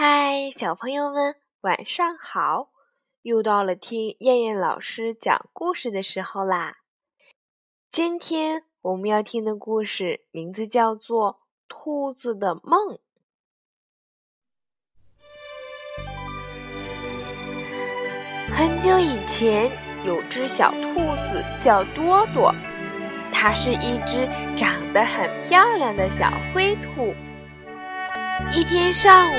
嗨，小朋友们，晚上好！又到了听燕燕老师讲故事的时候啦。今天我们要听的故事名字叫做《兔子的梦》。很久以前，有只小兔子叫多多，它是一只长得很漂亮的小灰兔。一天上午。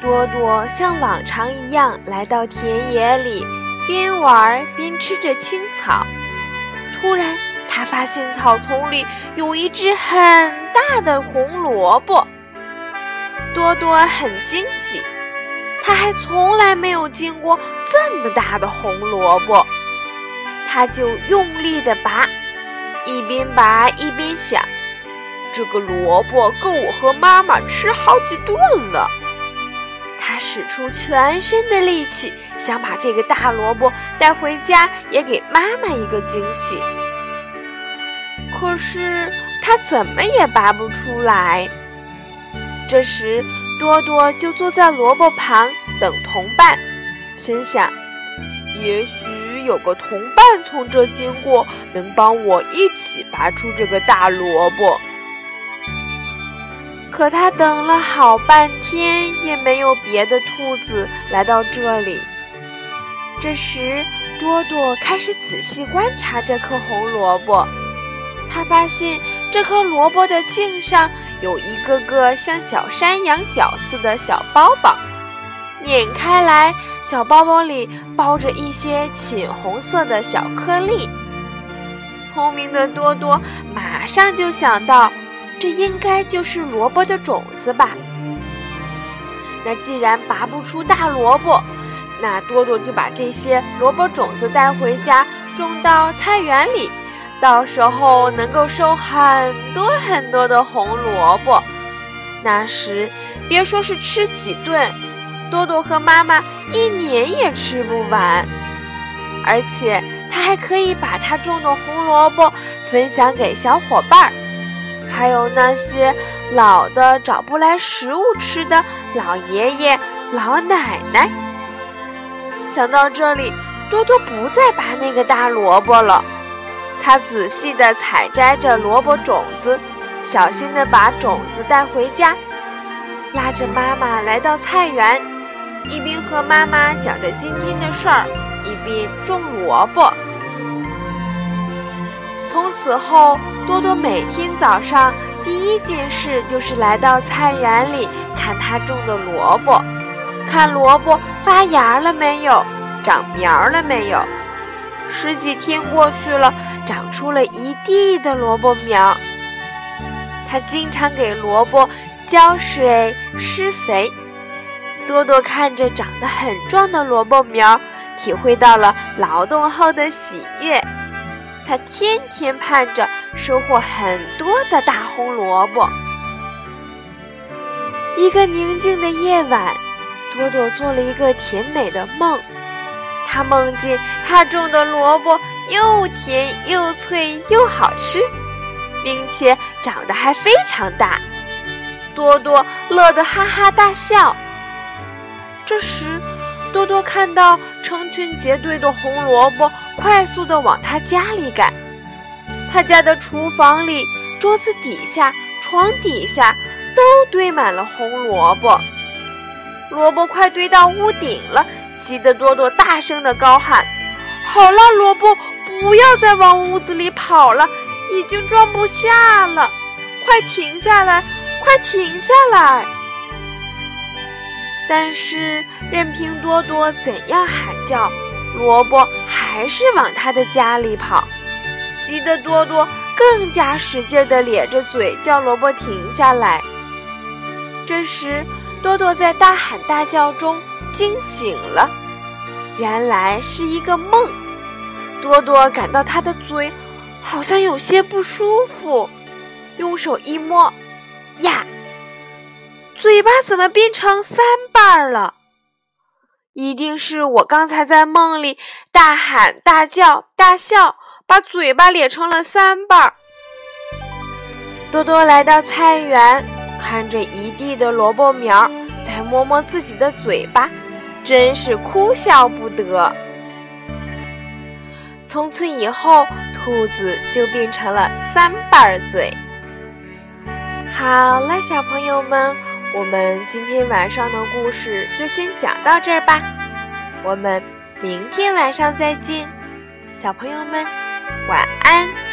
多多像往常一样来到田野里，边玩边吃着青草。突然，他发现草丛里有一只很大的红萝卜。多多很惊喜，他还从来没有见过这么大的红萝卜。他就用力地拔，一边拔一边想：这个萝卜够我和妈妈吃好几顿了。他使出全身的力气，想把这个大萝卜带回家，也给妈妈一个惊喜。可是他怎么也拔不出来。这时，多多就坐在萝卜旁等同伴，心想：也许有个同伴从这经过，能帮我一起拔出这个大萝卜。可他等了好半天，也没有别的兔子来到这里。这时，多多开始仔细观察这颗红萝卜。他发现这颗萝卜的茎上有一个个像小山羊角似的小包包，碾开来，小包包里包着一些浅红色的小颗粒。聪明的多多马上就想到。这应该就是萝卜的种子吧？那既然拔不出大萝卜，那多多就把这些萝卜种子带回家，种到菜园里，到时候能够收很多很多的红萝卜。那时，别说是吃几顿，多多和妈妈一年也吃不完。而且，他还可以把他种的红萝卜分享给小伙伴儿。还有那些老的找不来食物吃的老爷爷、老奶奶。想到这里，多多不再拔那个大萝卜了。他仔细地采摘着萝卜种子，小心地把种子带回家，拉着妈妈来到菜园，一边和妈妈讲着今天的事儿，一边种萝卜。从此后，多多每天早上第一件事就是来到菜园里看他种的萝卜，看萝卜发芽了没有，长苗了没有。十几天过去了，长出了一地的萝卜苗。他经常给萝卜浇水施肥。多多看着长得很壮的萝卜苗，体会到了劳动后的喜悦。他天天盼着收获很多的大红萝卜。一个宁静的夜晚，多多做了一个甜美的梦。他梦见他种的萝卜又甜又脆又好吃，并且长得还非常大。多多乐得哈哈大笑。这时，多多看到成群结队的红萝卜。快速地往他家里赶，他家的厨房里、桌子底下、床底下都堆满了红萝卜，萝卜快堆到屋顶了，急得多多大声地高喊：“好了，萝卜，不要再往屋子里跑了，已经装不下了，快停下来，快停下来！”但是任凭多多怎样喊叫，萝卜。还是往他的家里跑，急得多多更加使劲地咧着嘴叫萝卜停下来。这时，多多在大喊大叫中惊醒了，原来是一个梦。多多感到他的嘴好像有些不舒服，用手一摸，呀，嘴巴怎么变成三瓣了？一定是我刚才在梦里大喊大叫大笑，把嘴巴咧成了三瓣儿。多多来到菜园，看着一地的萝卜苗，再摸摸自己的嘴巴，真是哭笑不得。从此以后，兔子就变成了三瓣嘴。好了，小朋友们，我们今天晚上的故事就先讲到这儿吧。我们明天晚上再见，小朋友们，晚安。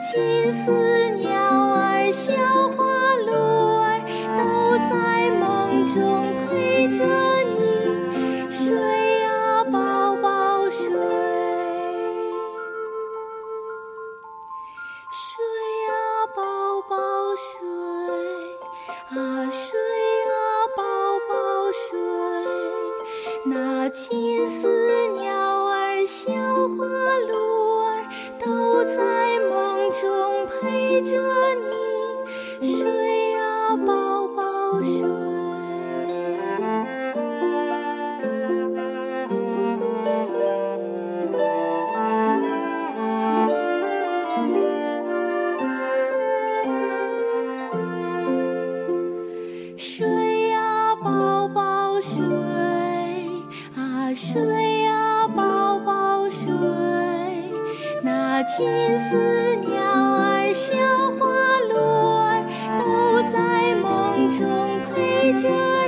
金丝鸟儿、小花鹿儿都在梦中陪着睡啊，宝宝睡，那金丝鸟儿、小花鹿儿，都在梦中陪着你。